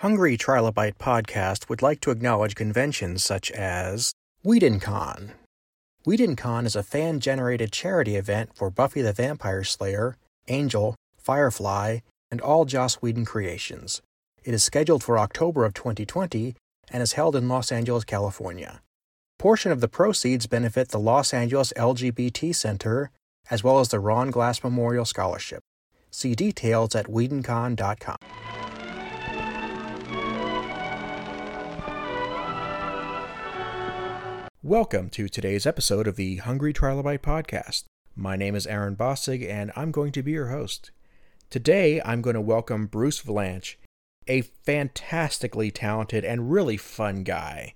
Hungry Trilobite podcast would like to acknowledge conventions such as WhedonCon. WhedonCon is a fan generated charity event for Buffy the Vampire Slayer, Angel, Firefly, and all Joss Whedon creations. It is scheduled for October of 2020 and is held in Los Angeles, California. Portion of the proceeds benefit the Los Angeles LGBT Center as well as the Ron Glass Memorial Scholarship. See details at WhedonCon.com. Welcome to today's episode of the Hungry Trilobite Podcast. My name is Aaron Bossig, and I'm going to be your host. Today, I'm going to welcome Bruce Vilanch, a fantastically talented and really fun guy.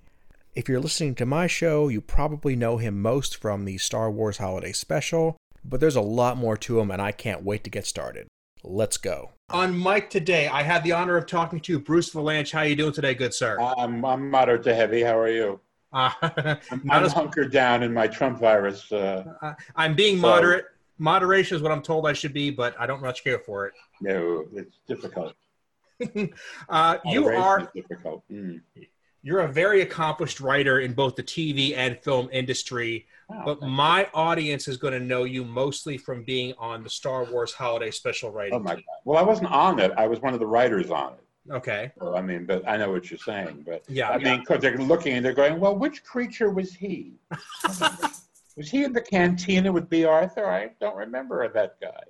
If you're listening to my show, you probably know him most from the Star Wars Holiday Special, but there's a lot more to him, and I can't wait to get started. Let's go. On mic today, I had the honor of talking to Bruce Vilanch. How are you doing today, good sir? I'm, I'm moderate to heavy. How are you? Uh, I'm, I'm hunkered down in my Trump virus. Uh, I'm being so- moderate. Moderation is what I'm told I should be, but I don't much care for it. no, it's difficult. Uh, you are difficult. Mm. you're a very accomplished writer in both the TV and film industry, Wow, but my audience is going to know you mostly from being on the Star Wars Holiday Special you. writing. oh my. God. Well, I wasn't on it. I was one of the writers on it. Okay. So, I mean, but I know what you're saying. But Yeah. I yeah. mean, because they're looking and they're going, well, which creature was he? was he in the cantina with Bea Arthur? I don't remember that guy.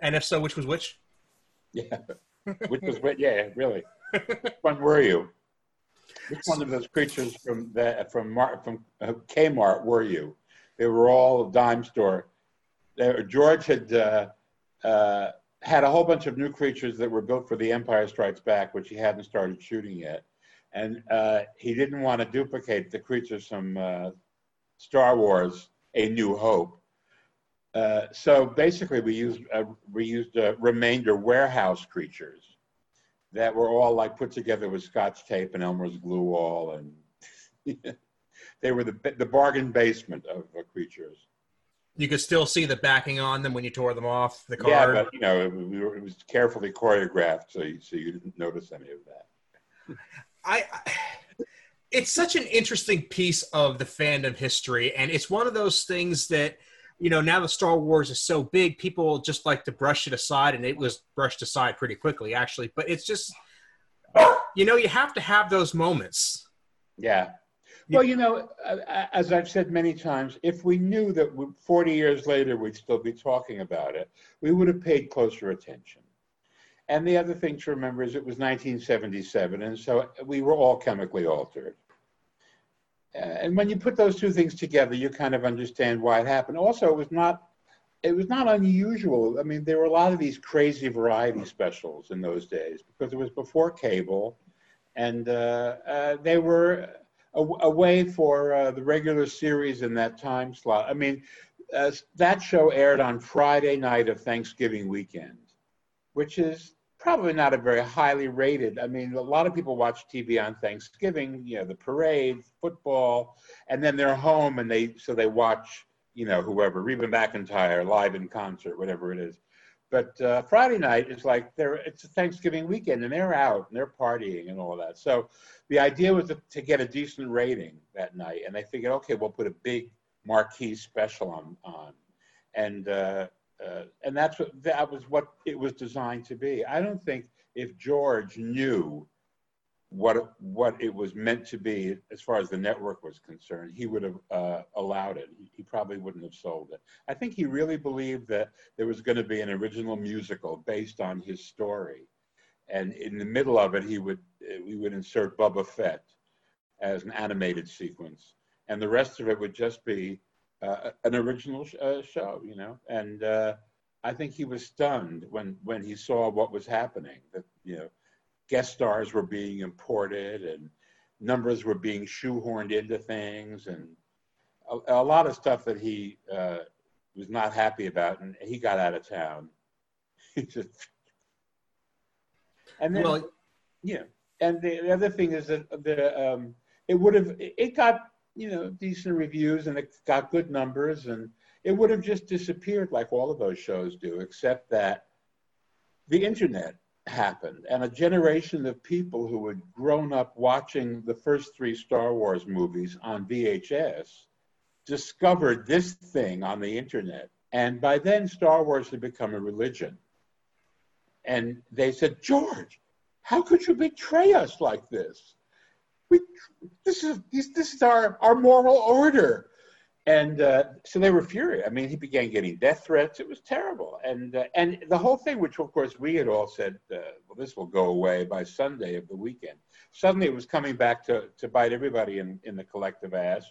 And if so, which was which? Yeah. Which was which? Yeah, really. Which one were you? Which one of those creatures from that from Mar- from uh, Kmart were you? They were all a dime store. George had uh, uh, had a whole bunch of new creatures that were built for The Empire Strikes Back, which he hadn't started shooting yet, and uh, he didn't want to duplicate the creatures from uh, Star Wars: A New Hope. Uh, so basically, we used uh, we used uh, remainder warehouse creatures that were all like put together with Scotch tape and Elmer's glue all, and they were the the bargain basement of uh, creatures. You could still see the backing on them when you tore them off the car. Yeah, but you know it, it was carefully choreographed, so you, so you didn't notice any of that. I, I it's such an interesting piece of the fandom history and it's one of those things that you know now that star wars is so big people just like to brush it aside and it was brushed aside pretty quickly actually but it's just you know you have to have those moments Yeah. Well, you know, uh, as I've said many times, if we knew that 40 years later we'd still be talking about it, we would have paid closer attention. And the other thing to remember is it was 1977, and so we were all chemically altered. Uh, And when you put those two things together, you kind of understand why it happened. Also, it was not it was not unusual. I mean, there were a lot of these crazy variety specials in those days because it was before cable, and uh, uh, they were a, a way for uh, the regular series in that time slot. I mean, uh, that show aired on Friday night of Thanksgiving weekend, which is probably not a very highly rated. I mean, a lot of people watch TV on Thanksgiving, you know, the parade, football, and then they're home and they so they watch, you know, whoever, Reba McEntire live in concert, whatever it is. But uh, Friday night is like they're it's a Thanksgiving weekend and they're out and they're partying and all that. So the idea was to, to get a decent rating that night, and they figured, okay, we'll put a big marquee special on on, and uh, uh, and that's what that was what it was designed to be. I don't think if George knew what what it was meant to be as far as the network was concerned, he would have uh, allowed it. He, probably wouldn't have sold it. I think he really believed that there was going to be an original musical based on his story, and in the middle of it, he would uh, we would insert Boba Fett as an animated sequence, and the rest of it would just be uh, an original sh- uh, show, you know. And uh, I think he was stunned when when he saw what was happening. That you know, guest stars were being imported and numbers were being shoehorned into things, and a, a lot of stuff that he uh, was not happy about, and he got out of town. He just and then well yeah, and the, the other thing is that the um, it would have it got you know decent reviews and it got good numbers and it would have just disappeared like all of those shows do, except that the internet happened, and a generation of people who had grown up watching the first three Star Wars movies on VHS discovered this thing on the internet. And by then, Star Wars had become a religion. And they said, George, how could you betray us like this? We, this is this is our, our moral order. And uh, so they were furious. I mean, he began getting death threats. It was terrible. And uh, and the whole thing, which of course we had all said, uh, well, this will go away by Sunday of the weekend. Suddenly, it was coming back to to bite everybody in in the collective ass.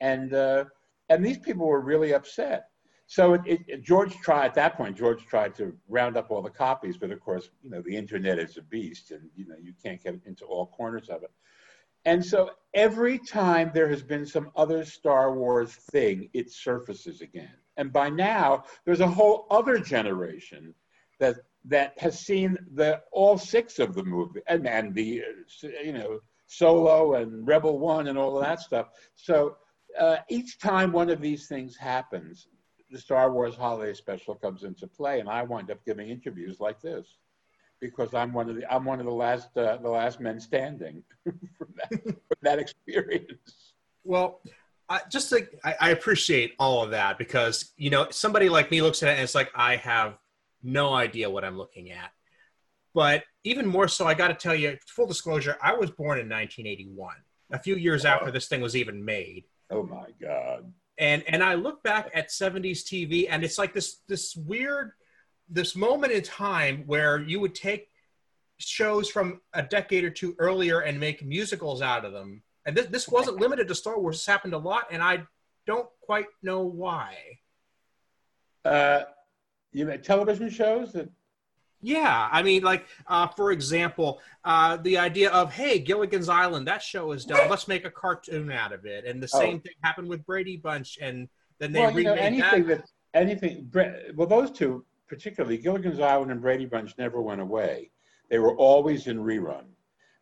And uh, and these people were really upset. So it, it, George tried at that point. George tried to round up all the copies, but of course, you know, the internet is a beast, and you know, you can't get into all corners of it. And so every time there has been some other Star Wars thing, it surfaces again. And by now, there's a whole other generation that that has seen the all six of the movie and, and the you know Solo and Rebel One and all of that stuff. So uh, each time one of these things happens, the Star Wars Holiday Special comes into play, and I wind up giving interviews like this because I'm one of the I'm one of the last uh, the last men standing from, that, from that experience. Well, I just think I, I, appreciate all of that because you know somebody like me looks at it and it's like I have no idea what I'm looking at. But even more so, I got to tell you, full disclosure, I was born in 1981, a few years after this thing was even made. Oh my god! And and I look back at 70s TV, and it's like this this weird this moment in time where you would take shows from a decade or two earlier and make musicals out of them. And this, this wasn't limited to Star Wars. This happened a lot, and I don't quite know why. Uh, you mean television shows that? Yeah, I mean, like uh, for example, uh, the idea of hey, Gilligan's Island, that show is done. Let's make a cartoon out of it. And the oh. same thing happened with Brady Bunch, and then they well, remade you know, anything that. that anything. Well, those two particularly Gilligan's Island and Brady Bunch never went away. They were always in rerun.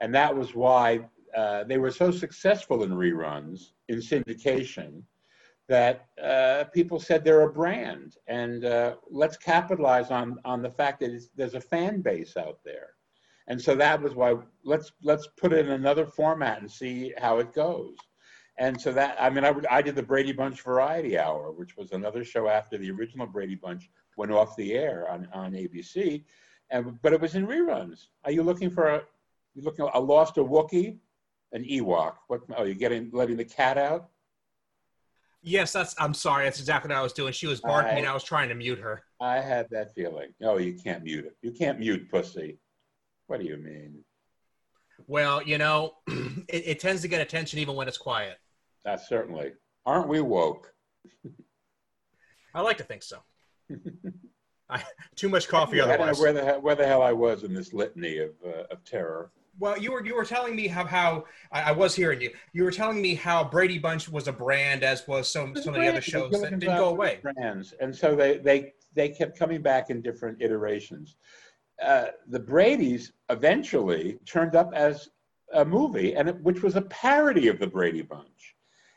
And that was why uh, they were so successful in reruns, in syndication, that uh, people said they're a brand. And uh, let's capitalize on, on the fact that there's a fan base out there. And so that was why let's, let's put it in another format and see how it goes. And so that, I mean, I, I did the Brady Bunch Variety Hour, which was another show after the original Brady Bunch went off the air on, on ABC, and, but it was in reruns. Are you looking for a, you looking a lost a Wookie, an Ewok? What, oh, you getting, letting the cat out? Yes, that's, I'm sorry. That's exactly what I was doing. She was barking I, and I was trying to mute her. I had that feeling. No, you can't mute it. You can't mute pussy. What do you mean? Well, you know, it, it tends to get attention even when it's quiet. That certainly. Aren't we woke? I like to think so. I, too much coffee. I don't know where the hell, where the hell I was in this litany of uh, of terror. Well, you were you were telling me how how I, I, was hearing you. You were telling me how Brady Bunch was a brand, as was some some of the other shows that didn't go away. Brands, and so they they they kept coming back in different iterations. Uh, the Brady's eventually turned up as a movie, and it, which was a parody of the Brady Bunch.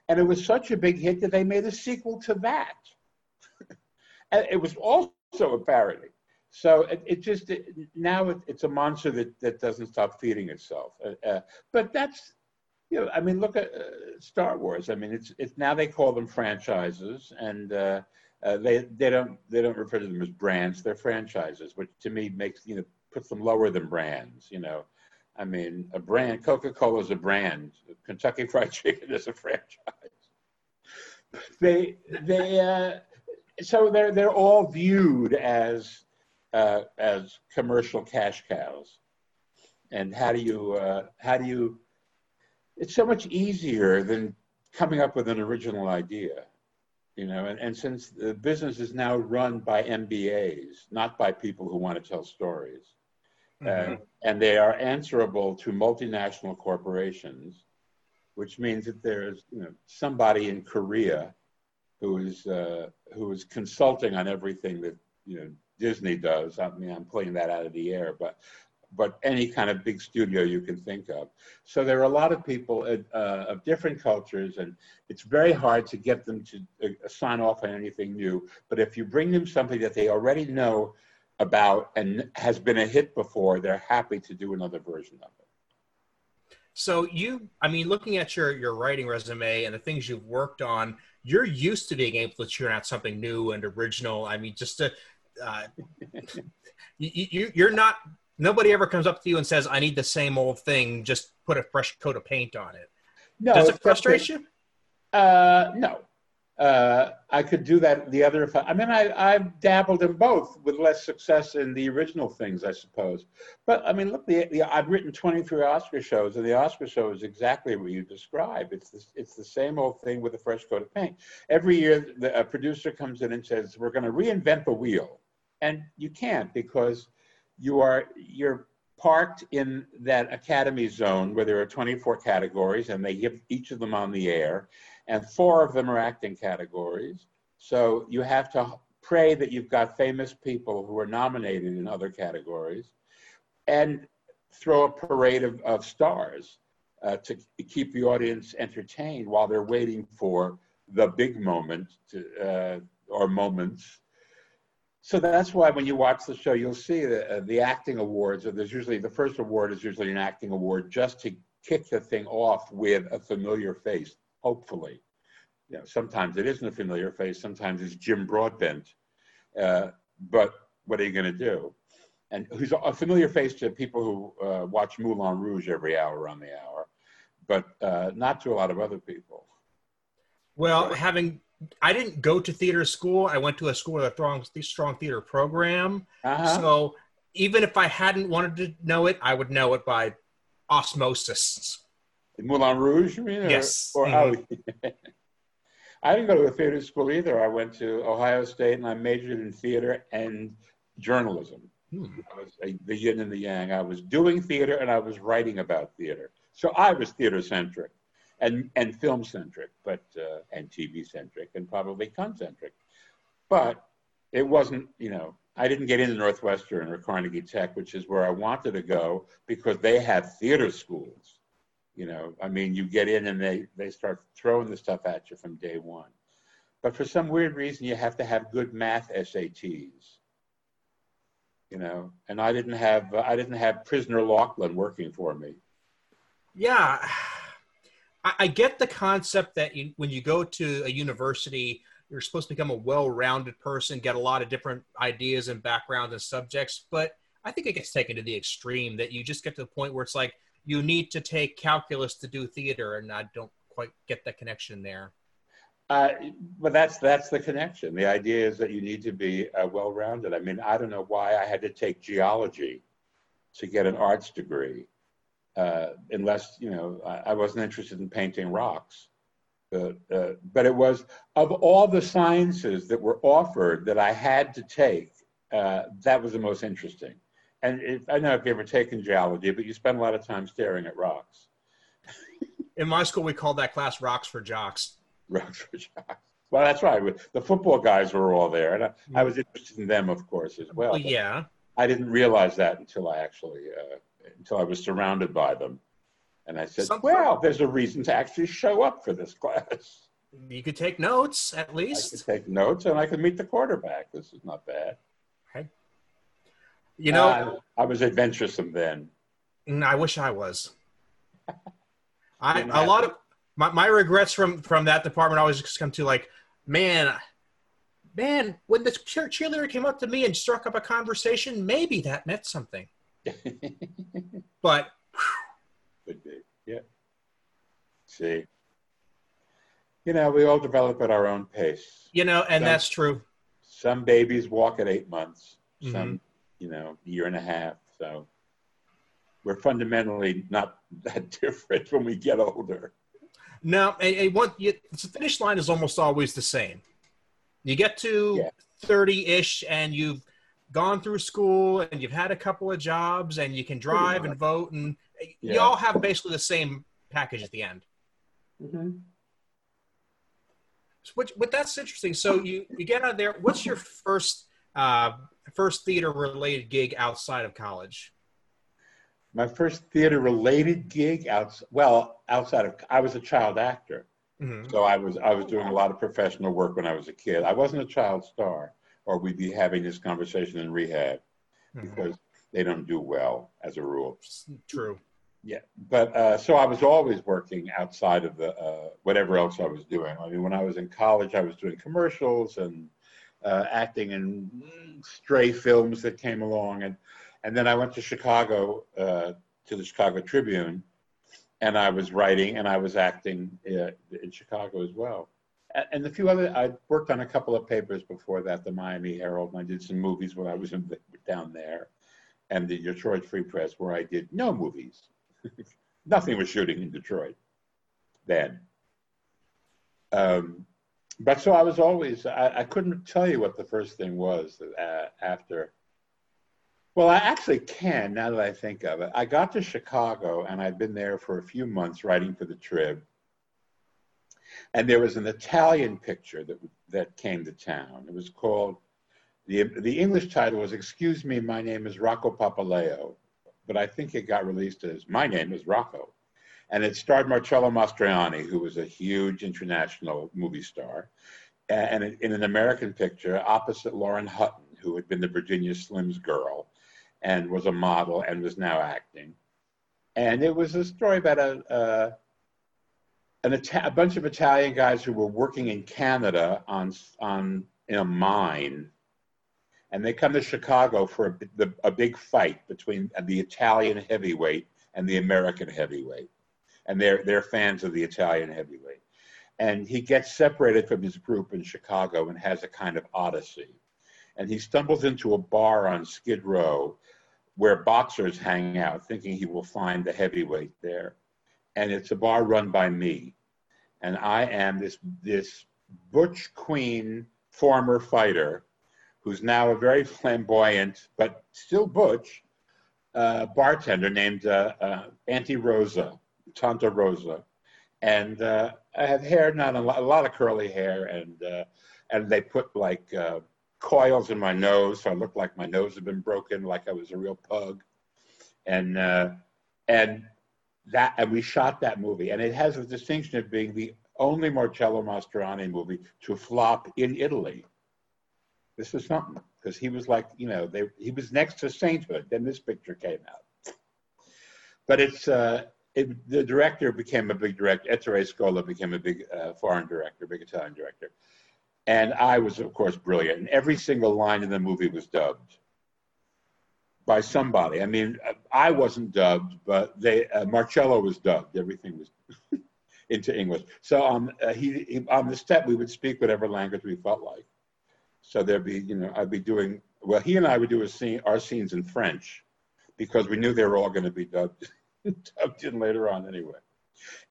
And it was such a big hit that they made a sequel to that. It was also a parody. So it, it just it, now it, it's a monster that, that doesn't stop feeding itself. Uh, uh, but that's you know, I mean, look at uh, Star Wars. I mean, it's it's now they call them franchises, and uh, uh, they they don't they don't refer to them as brands. They're franchises, which to me makes you know puts them lower than brands. You know, I mean, a brand Coca Cola is a brand. Kentucky Fried Chicken is a franchise they they uh, so they're they're all viewed as uh, as commercial cash cows. And how do you uh, how do you? It's so much easier than coming up with an original idea, you know. And, and since the business is now run by MBAs, not by people who want to tell stories, mm-hmm. uh, and they are answerable to multinational corporations which means that there's you know somebody in Korea who is uh, consulting on everything that you know Disney does. I mean, I'm pulling that out of the air, but but any kind of big studio you can think of. So there are a lot of people uh, of different cultures, and it's very hard to get them to uh, sign off on anything new. But if you bring them something that they already know about and has been a hit before, they're happy to do another version of it. So you, I mean, looking at your your writing resume and the things you've worked on, you're used to being able to churn out something new and original. I mean, just to, uh, you, you you're not. Nobody ever comes up to you and says, "I need the same old thing. Just put a fresh coat of paint on it." No, does it frustrate you? Uh, no, uh, I could do that the other. I mean, I, I've dabbled in both with less success in the original things, I suppose. But I mean, look, the, the, I've written 23 Oscar shows, and the Oscar show is exactly what you describe. It's the, it's the same old thing with a fresh coat of paint. Every year, the, a producer comes in and says, "We're going to reinvent the wheel," and you can't because you are you're parked in that academy zone where there are 24 categories, and they give each of them on the air and four of them are acting categories. So you have to pray that you've got famous people who are nominated in other categories and throw a parade of, of stars uh, to keep the audience entertained while they're waiting for the big moment to, uh, or moments. So that's why when you watch the show, you'll see the, uh, the acting awards. Or there's usually the first award is usually an acting award just to kick the thing off with a familiar face hopefully. You know, sometimes it isn't a familiar face, sometimes it's Jim Broadbent. Uh, but what are you going to do? And who's a familiar face to people who uh, watch Moulin Rouge every hour on the hour, but uh, not to a lot of other people. Well, having I didn't go to theater school. I went to a school with a strong, strong theater program. Uh-huh. So even if I hadn't wanted to know it, I would know it by osmosis. Moulin Rouge, you mean? Yes. Or, or mm-hmm. I didn't go to a theater school either. I went to Ohio State and I majored in theater and journalism. Hmm. I was a, the yin and the yang. I was doing theater and I was writing about theater. So I was theater centric and, and film centric, but uh, and TV centric and probably concentric. But it wasn't, you know, I didn't get into Northwestern or Carnegie Tech, which is where I wanted to go because they have theater schools. You know, I mean, you get in and they, they start throwing the stuff at you from day one. But for some weird reason, you have to have good math SATs. You know, and I didn't have I didn't have prisoner Lachlan working for me. Yeah, I, I get the concept that you, when you go to a university, you're supposed to become a well-rounded person, get a lot of different ideas and backgrounds and subjects. But I think it gets taken to the extreme that you just get to the point where it's like you need to take calculus to do theater, and I don't quite get the connection there. Uh, but that's that's the connection. The idea is that you need to be uh, well-rounded. I mean, I don't know why I had to take geology to get an arts degree, uh, unless you know I, I, wasn't interested in painting rocks. Uh, but it was of all the sciences that were offered that I had to take, uh, that was the most interesting. And if, I don't know if you've ever taken geology, but you spend a lot of time staring at rocks. In my school, we called that class "Rocks for Jocks." Rocks for Jocks. Well, that's right. The football guys were all there, and I, I was interested in them, of course, as well. well yeah. I didn't realize that until I actually uh, until I was surrounded by them, and I said, Some "Well, there's a reason to actually show up for this class." You could take notes at least. I could take notes, and I could meet the quarterback. This is not bad. You know, uh, I was adventuresome then. I wish I was. I a lot of my, my regrets from from that department always just come to like, man, man, when the cheerleader came up to me and struck up a conversation, maybe that meant something. but could be, yeah. See, you know, we all develop at our own pace. You know, and some, that's true. Some babies walk at eight months. Some mm-hmm you know, year and a half. So we're fundamentally not that different when we get older. No, and, and what you, the finish line is almost always the same. You get to thirty ish, and you've gone through school, and you've had a couple of jobs, and you can drive and vote, and yeah. you all have basically the same package at the end. Mm-hmm. So, which, but that's interesting. So you you get out there. What's your first uh, first theater related gig outside of college? My first theater related gig outside, well, outside of, I was a child actor. Mm-hmm. So I was, I was doing a lot of professional work when I was a kid. I wasn't a child star or we'd be having this conversation in rehab. mm-hmm. because they don't do well as a rule. True. Yeah, but uh, so I was always working outside of the uh, whatever else I was doing. I mean, when I was in college, I was doing commercials and uh, acting in stray films that came along, and and then I went to Chicago uh, to the Chicago Tribune, and I was writing and I was acting uh, in Chicago as well. And a few other, I worked on a couple of papers before that, the Miami Herald, and I did some movies when I was in, down there, and the Detroit Free Press, where I did no movies. Nothing was shooting in Detroit then. Um, but so I was always, I, I, couldn't tell you what the first thing was uh, after. Well, I actually can now that I think of it. I got to Chicago and I'd been there for a few months writing for the Trib. And there was an Italian picture that, that came to town. It was called, the, the English title was Excuse Me, My Name is Rocco Papaleo but I think it got released as My Name is Rocco. And it starred Marcello Mastroianni, who was a huge international movie star, and in an American picture opposite Lauren Hutton, who had been the Virginia Slims girl and was a model and was now acting. And it was a story about a, uh, an Ita- a bunch of Italian guys who were working in Canada on, on in a mine. And they come to Chicago for a, the, a big fight between the Italian heavyweight and the American heavyweight, and they're they're fans of the Italian heavyweight, and he gets separated from his group in Chicago and has a kind of odyssey, and he stumbles into a bar on Skid Row, where boxers hang out, thinking he will find the heavyweight there, and it's a bar run by me, and I am this this butch queen former fighter who's now a very flamboyant but still butch uh, bartender named uh, uh, Auntie Rosa, Tanta Rosa, and uh, I have hair, not a lot, a lot of curly hair, and uh, and they put like uh, coils in my nose, so I looked like my nose had been broken, like I was a real pug, and and that and we shot that movie, and it has the distinction of being the only Marcello Mastroianni movie to flop in Italy. This is something because he was like, you know, they, he was next to sainthood. Then this picture came out. But it's uh, it, the director became a big director. Ettore Scola became a big uh, foreign director, big Italian director, and I was, of course, brilliant. And every single line in the movie was dubbed by somebody. I mean, I wasn't dubbed, but they uh, Marcello was dubbed. Everything was into English. So on uh, he, he on the step, we would speak whatever language we felt like. So there'd be, you know, I'd be doing, well, he and I would do scene, our scenes in French because we knew they were all going to be dubbed, dubbed in later on anyway.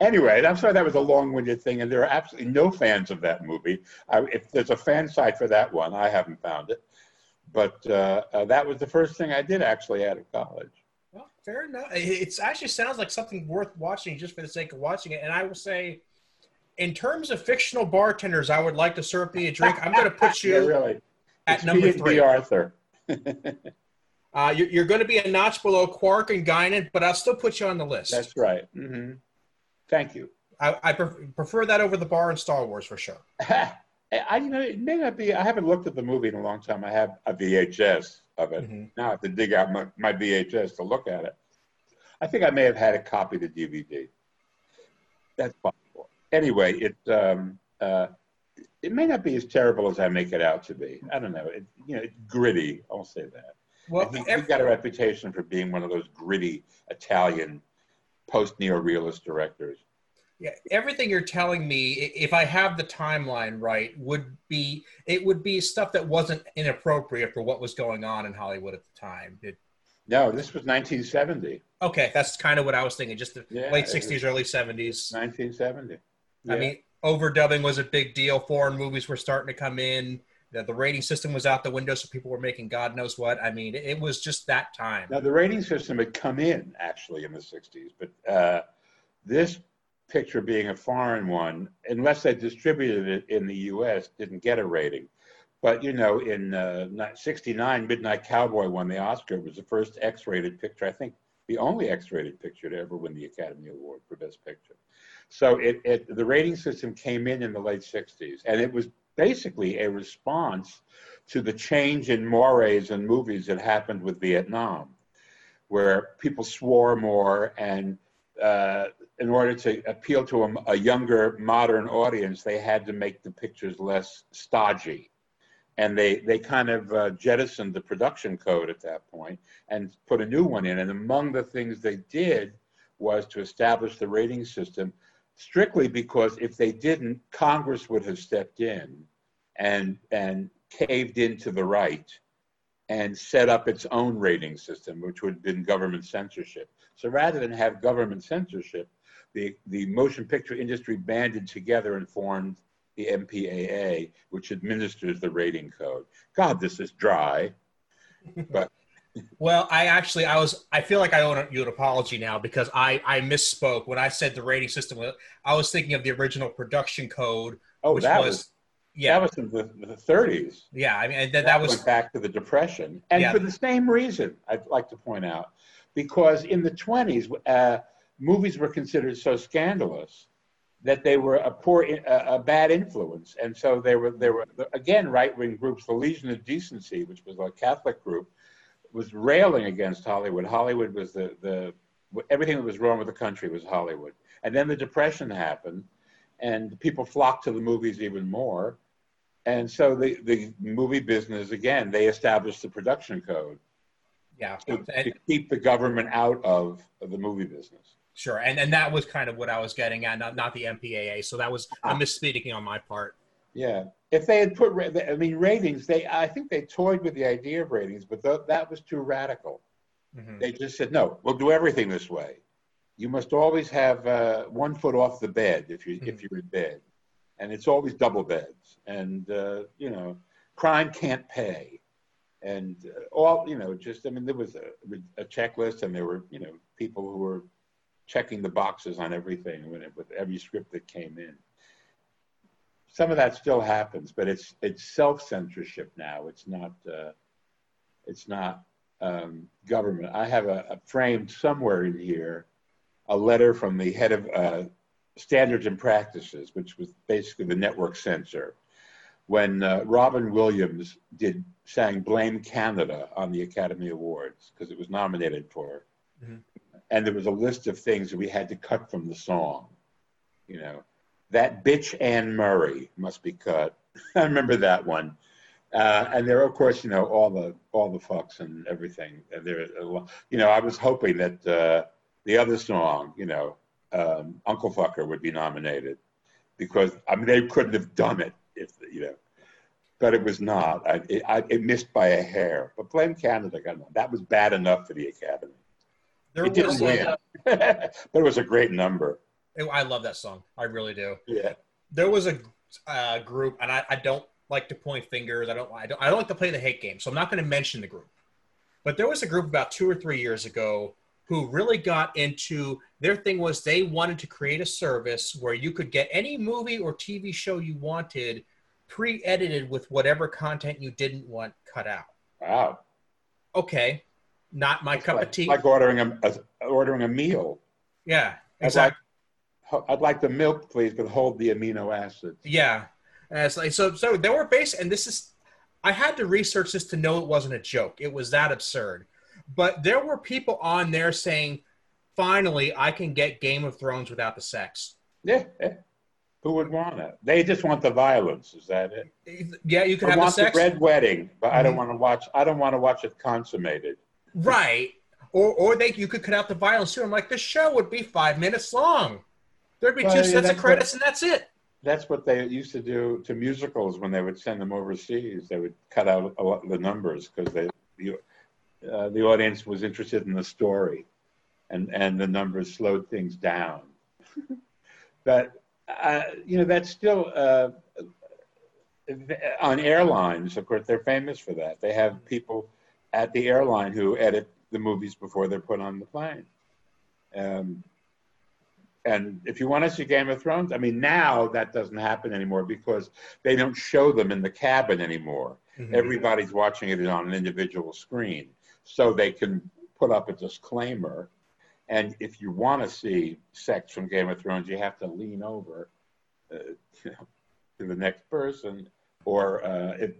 Anyway, I'm sorry that was a long-winded thing, and there are absolutely no fans of that movie. I, if there's a fan site for that one, I haven't found it. But uh, uh, that was the first thing I did actually out of college. Well, fair enough. It actually sounds like something worth watching just for the sake of watching it. And I will say, in terms of fictional bartenders, I would like to serve me a drink. I'm going to put you yeah, really. at it's number three. Arthur. uh, you're, you're, going to be a notch below Quark and Guinan, but I'll still put you on the list. That's right. Mm-hmm. Thank you. I, I prefer that over the bar in Star Wars for sure. I, you know, it may not be. I haven't looked at the movie in a long time. I have a VHS of it. Mm-hmm. Now I have to dig out my, my VHS to look at it. I think I may have had a copy of the DVD. That's possible. anyway, it um, uh, it may not be as terrible as I make it out to be. I don't know. It, you know, it's gritty. I'll say that. Well, he, every, got a reputation for being one of those gritty Italian post neo-realist directors. Yeah, everything you're telling me, if I have the timeline right, would be it would be stuff that wasn't inappropriate for what was going on in Hollywood at the time. It, no, this was 1970. Okay, that's kind of what I was thinking. Just the yeah, late 60s, early 70s. 1970. Yeah. I mean, overdubbing was a big deal. Foreign movies were starting to come in. The, the rating system was out the window, so people were making God knows what. I mean, it, it was just that time. Now, the rating system had come in actually in the 60s, but uh, this picture being a foreign one, unless they distributed it in the US, didn't get a rating. But you know, in uh, '69, Midnight Cowboy won the Oscar. It was the first X-rated picture, I think, the only X-rated picture to ever win the Academy Award for Best Picture. So it, it the rating system came in in the late 60s, and it was basically a response to the change in mores and movies that happened with Vietnam, where people swore more and uh, in order to appeal to a, a, younger modern audience, they had to make the pictures less stodgy. And they, they kind of uh, jettisoned the production code at that point and put a new one in. And among the things they did was to establish the rating system strictly because if they didn't, Congress would have stepped in and, and caved into the right and set up its own rating system, which would have been government censorship. So rather than have government censorship, the, the motion picture industry banded together and formed the MPAA, which administers the rating code. God, this is dry, but. Well, I actually, I was, I feel like I owe you an apology now because I, I misspoke when I said the rating system. I was thinking of the original production code, oh, which that was, was yeah, that was in the, the 30s. Yeah, I mean that, that, that was back to the Depression, and yeah. for the same reason. I'd like to point out because in the 20s, uh, movies were considered so scandalous that they were a poor, a, a bad influence, and so they were there were again right-wing groups. The Legion of Decency, which was a Catholic group, was railing against Hollywood. Hollywood was the the everything that was wrong with the country was Hollywood, and then the Depression happened, and people flocked to the movies even more. And so the, the movie business, again, they established the production code. Yeah. To, to keep the government out of, of the movie business. Sure, and and that was kind of what I was getting at, not not the MPAA. So that was a ah. misspeaking on my part. Yeah, if they had put, I mean, ratings. They, I think they toyed with the idea of ratings, but th- that was too radical. Mm-hmm. They just said, no, we'll do everything this way. You must always have uh, one foot off the bed if you mm-hmm. if you're in bed, and it's always double beds. And uh, you know, crime can't pay, and uh, all you know, just I mean, there was a, a checklist, and there were you know people who were checking the boxes on everything with every script that came in. Some of that still happens, but it's it's self censorship now. It's not uh, it's not um, government. I have a, a, framed somewhere in here a letter from the head of uh, standards and practices, which was basically the network censor, when uh, Robin Williams did sang "Blame Canada" on the Academy Awards because it was nominated for. Mm-hmm and there was a list of things that we had to cut from the song. You know, that bitch Anne Murray must be cut. I remember that one. Uh, and there, of course, you know, all the all the fucks and everything. And there, you know, I was hoping that uh, the other song, you know, um, Uncle Fucker would be nominated because I mean they couldn't have done it if you know, but it was not. I, it, I, it missed by a hair. But Blame Canada, that was bad enough for the Academy. There it didn't win, but it was a great number. I love that song. I really do. Yeah. There was a uh, group, and I, I, don't like to point fingers. I don't, I don't. I don't like to play the hate game, so I'm not going to mention the group. But there was a group about two or three years ago who really got into their thing was they wanted to create a service where you could get any movie or TV show you wanted pre-edited with whatever content you didn't want cut out. Wow. Okay, not my it's cup like, of tea. Like ordering a, a, ordering a meal. Yeah, exactly. I'd like, the milk, please, but hold the amino acids. Yeah, it's like so. So there were base, and this is. I had to research this to know it wasn't a joke. It was that absurd. But there were people on there saying, "Finally, I can get Game of Thrones without the sex." Yeah. yeah. Who would want it? They just want the violence. Is that it? Yeah, you can I have want the sex. The red wedding, but mm-hmm. I don't mm-hmm. want to watch. I don't want to watch it consummated. Right. Or or they you could cut out the violence too. I'm like, the show would be five minutes long. There'd be well, two yeah, sets of credits what, and that's it. That's what they used to do to musicals when they would send them overseas. They would cut out a lot of the numbers because they the, uh, the audience was interested in the story, and and the numbers slowed things down. but uh, you know that's still uh, on airlines. Of course, they're famous for that. They have people at the airline who edit the movies before they're put on the plane. Um, and if you want to see Game of Thrones, I mean, now that doesn't happen anymore because they don't show them in the cabin anymore. Mm-hmm. Everybody's watching it on an individual screen. So they can put up a disclaimer. And if you want to see sex from Game of Thrones, you have to lean over uh, you know, to the next person or uh, if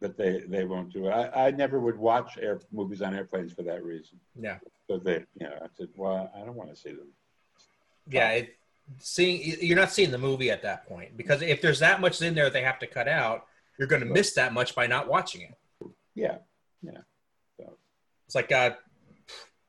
but they they won't do it. I, I never would watch air movies on airplanes for that reason. Yeah. So they, you know, I said, well, I don't want to see them. Yeah, it, seeing you're not seeing the movie at that point because if there's that much in there they have to cut out, you're going to miss that much by not watching it. Yeah, yeah. So. It's like uh,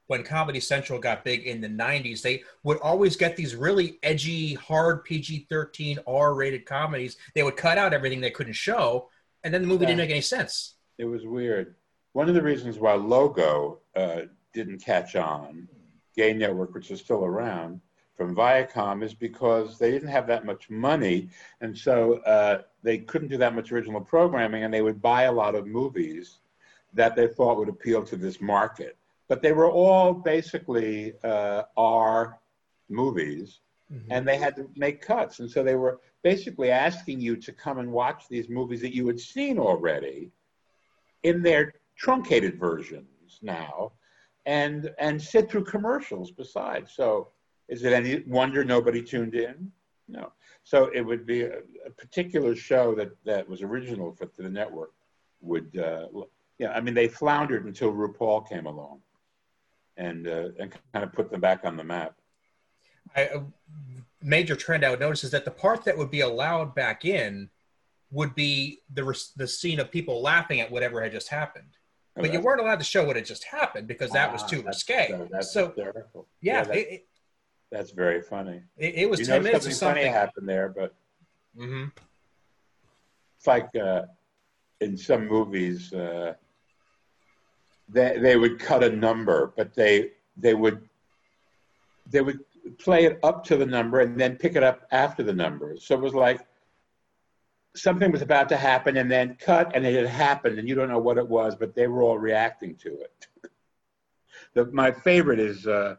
when Comedy Central got big in the '90s, they would always get these really edgy, hard PG-13 R-rated comedies. They would cut out everything they couldn't show, and then the movie yeah. didn't make any sense. It was weird. One of the reasons why Logo uh, didn't catch on, Gay Network, which is still around, from Viacom is because they didn't have that much money, and so uh, they couldn't do that much original programming, and they would buy a lot of movies that they thought would appeal to this market. But they were all basically uh, R movies, mm-hmm. and they had to make cuts, and so they were basically asking you to come and watch these movies that you had seen already in their truncated versions now, and and sit through commercials besides. So is it any wonder nobody tuned in? No. So it would be a, a particular show that, that was original for the network would, uh, yeah, I mean, they floundered until RuPaul came along and, uh, and kind of put them back on the map. I, a major trend I would notice is that the part that would be allowed back in would be the, the scene of people laughing at whatever had just happened oh, but you weren't allowed to show what had just happened because that ah, was too risque. So, so yeah, yeah it, that's very funny. It, it was you 10 minutes something, something funny happened there, but mm-hmm. it's like uh, in some movies, uh, they, they would cut a number, but they, they would, they would play it up to the number and then pick it up after the number. So it was like something was about to happen and then cut and it had happened and you don't know what it was, but they were all reacting to it. the, my favorite is uh,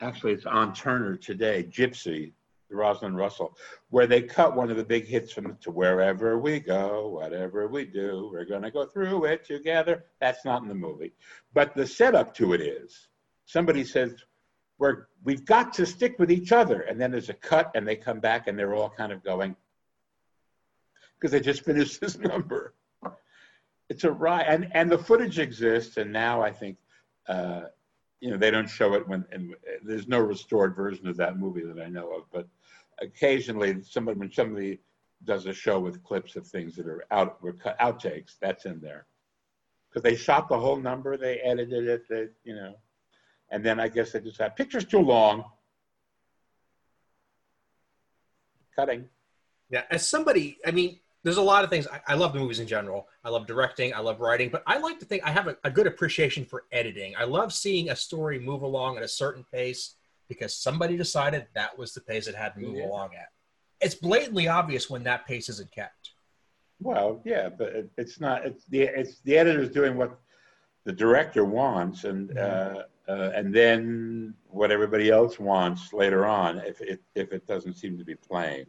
actually it's on Turner today, Gypsy, Rosalind Russell, where they cut one of the big hits from to wherever we go, whatever we do, we're gonna go through it together. That's not in the movie. But the setup to it is somebody says, We're we've got to stick with each other. And then there's a cut and they come back and they're all kind of going, because they just finished this number. It's a riot. And and the footage exists, and now I think uh, you know they don't show it when and there's no restored version of that movie that I know of, but occasionally somebody when somebody does a show with clips of things that are out were cut outtakes, that's in there because they shot the whole number, they edited it, they you know, and then I guess they just had pictures too long, cutting. Yeah, as somebody, I mean, there's a lot of things. I, I, love the movies in general. I love directing. I love writing, but I like to think I have a, a, good appreciation for editing. I love seeing a story move along at a certain pace because somebody decided that was the pace it had to move yeah. along at. It's blatantly obvious when that pace isn't kept. Well, yeah, but it, it's not. It's the it's the editor's doing what the director wants, and mm-hmm. uh, uh, and then what everybody else wants later on if it if it doesn't seem to be playing.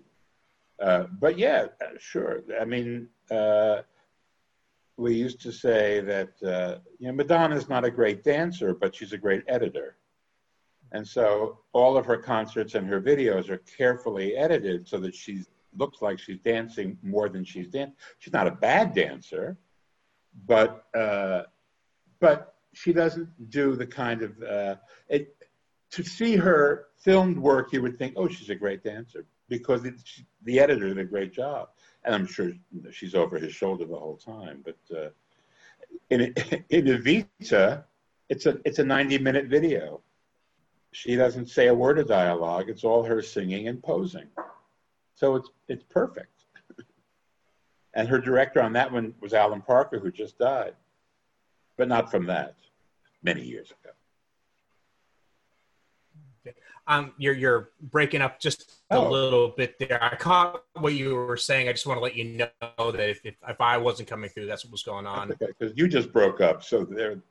Uh, but yeah, sure. I mean, uh, we used to say that uh, you know Madonna's not a great dancer, but she's a great editor, and so all of her concerts and her videos are carefully edited so that she looks like she's dancing more than she's dancing. She's not a bad dancer, but uh, but she doesn't do the kind of uh, it, to see her filmed work. You would think, oh, she's a great dancer because it, she, the editor did a great job, and I'm sure she's over his shoulder the whole time. But uh, in in Evita, it's a it's a 90 minute video. She doesn't say a word of dialogue. It's all her singing and posing, so it's it's perfect. and her director on that one was Alan Parker, who just died, but not from that, many years ago. Um, you're you're breaking up just a oh. little bit there. I caught what you were saying. I just want to let you know that if if, if I wasn't coming through, that's what was going on. Because okay, you just broke up, so there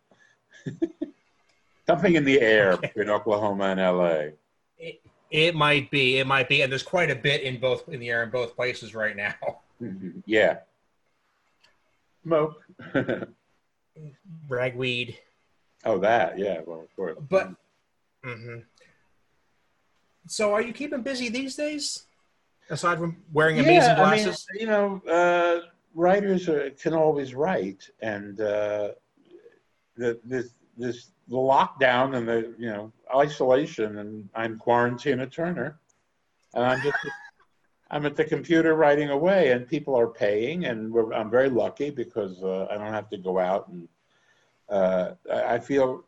something in the air okay. between Oklahoma and LA. It, it might be. It might be, and there's quite a bit in both in the air in both places right now. Mm-hmm. Yeah. Smoke. Ragweed. Oh, that. Yeah. Well, of course. But. Mm-hmm. So, are you keeping busy these days? aside from wearing amazing yeah, glasses? I mean, you know, uh, writers are, can always write, and uh, the this this the lockdown and the you know isolation, and I'm quarantine at Turner, and I'm just. I'm at the computer writing away, and people are paying, and I'm very lucky because uh, I don't have to go out, and uh, I feel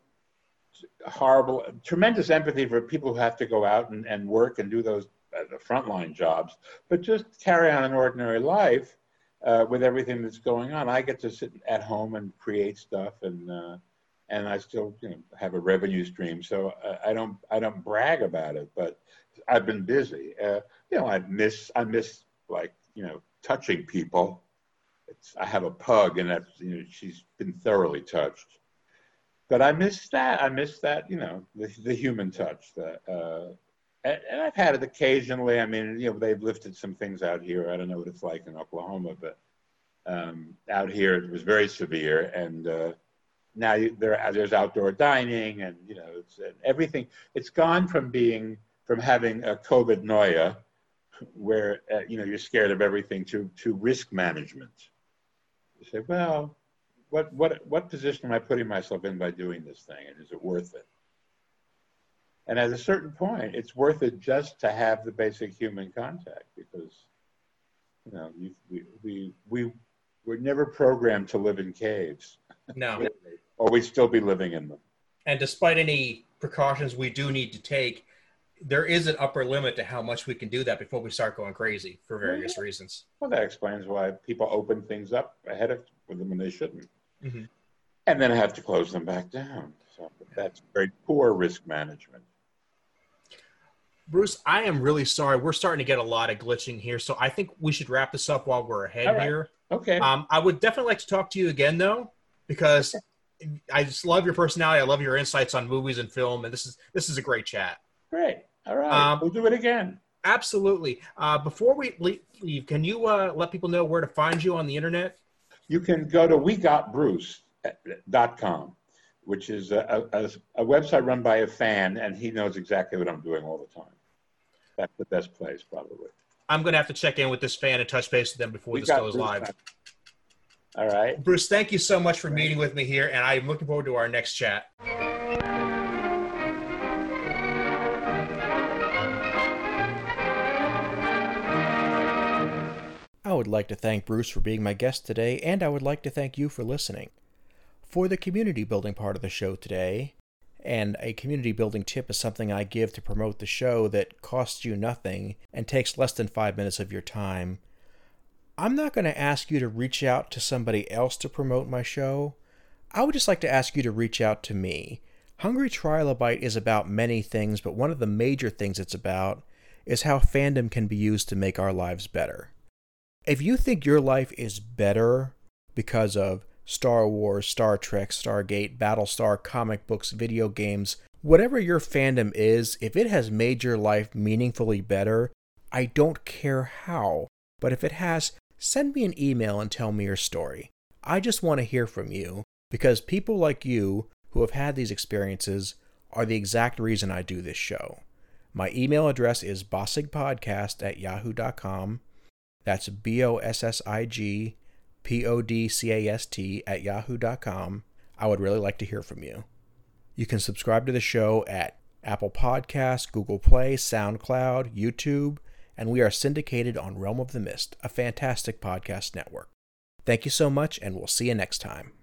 horrible, tremendous empathy for people who have to go out and, and work and do those uh, frontline jobs, but just carry on an ordinary life uh, with everything that's going on. I get to sit at home and create stuff, and uh, and I still you know have a revenue stream. So uh, I don't I don't brag about it, but I've been busy. Uh, you know, I miss I miss like you know touching people. It's, I have a pug, and that's you know she's been thoroughly touched but I miss that. I miss that, you know, the, the human touch. The, uh, and, and, I've had it occasionally. I mean, you know, they've lifted some things out here. I don't know what it's like in Oklahoma, but um, out here it was very severe. And uh, now you, there, there's outdoor dining, and you know, it's and everything. It's gone from being from having a COVID noia, where uh, you know you're scared of everything, to to risk management. You say, well, what what what position am I putting myself in by doing this thing, and is it worth it? And at a certain point, it's worth it just to have the basic human contact because, you know, we we we, we we're never programmed to live in caves. No. or we'd still be living in them. And despite any precautions we do need to take, there is an upper limit to how much we can do that before we start going crazy for various yeah. reasons. Well, that explains why people open things up ahead of them when they shouldn't mm-hmm. and then have to close them back down. So that's very poor risk management. Bruce, I am really sorry. We're starting to get a lot of glitching here, so I think we should wrap this up while we're ahead right. here. Okay. Um, I would definitely like to talk to you again, though, because I just love your personality. I love your insights on movies and film, and this is this is a great chat. Great. All right. Um, we'll do it again. Absolutely. Uh, before we leave, can you uh, let people know where to find you on the internet? You can go to wegotbruce.com, which is a, a, a, website run by a fan, and he knows exactly what I'm doing all the time. That's the best place, probably. I'm going to have to check in with this fan and touch base with them before we this goes Bruce live. All right. Bruce, thank you so much for meeting with me here, and I'm looking forward to our next chat. Would like to thank Bruce for being my guest today, and I would like to thank you for listening. For the community building part of the show today, and a community building tip is something I give to promote the show that costs you nothing and takes less than five minutes of your time. I'm not going to ask you to reach out to somebody else to promote my show. I would just like to ask you to reach out to me. Hungry Trilobite is about many things, but one of the major things it's about is how fandom can be used to make our lives better. If you think your life is better because of Star Wars, Star Trek, Stargate, Battlestar, comic books, video games, whatever your fandom is, if it has made your life meaningfully better, I don't care how, but if it has, send me an email and tell me your story. I just want to hear from you because people like you who have had these experiences are the exact reason I do this show. My email address is bossigpodcast at yahoo.com. That's B O S S I G P O D C A S T at yahoo.com. I would really like to hear from you. You can subscribe to the show at Apple Podcasts, Google Play, SoundCloud, YouTube, and we are syndicated on Realm of the Mist, a fantastic podcast network. Thank you so much, and we'll see you next time.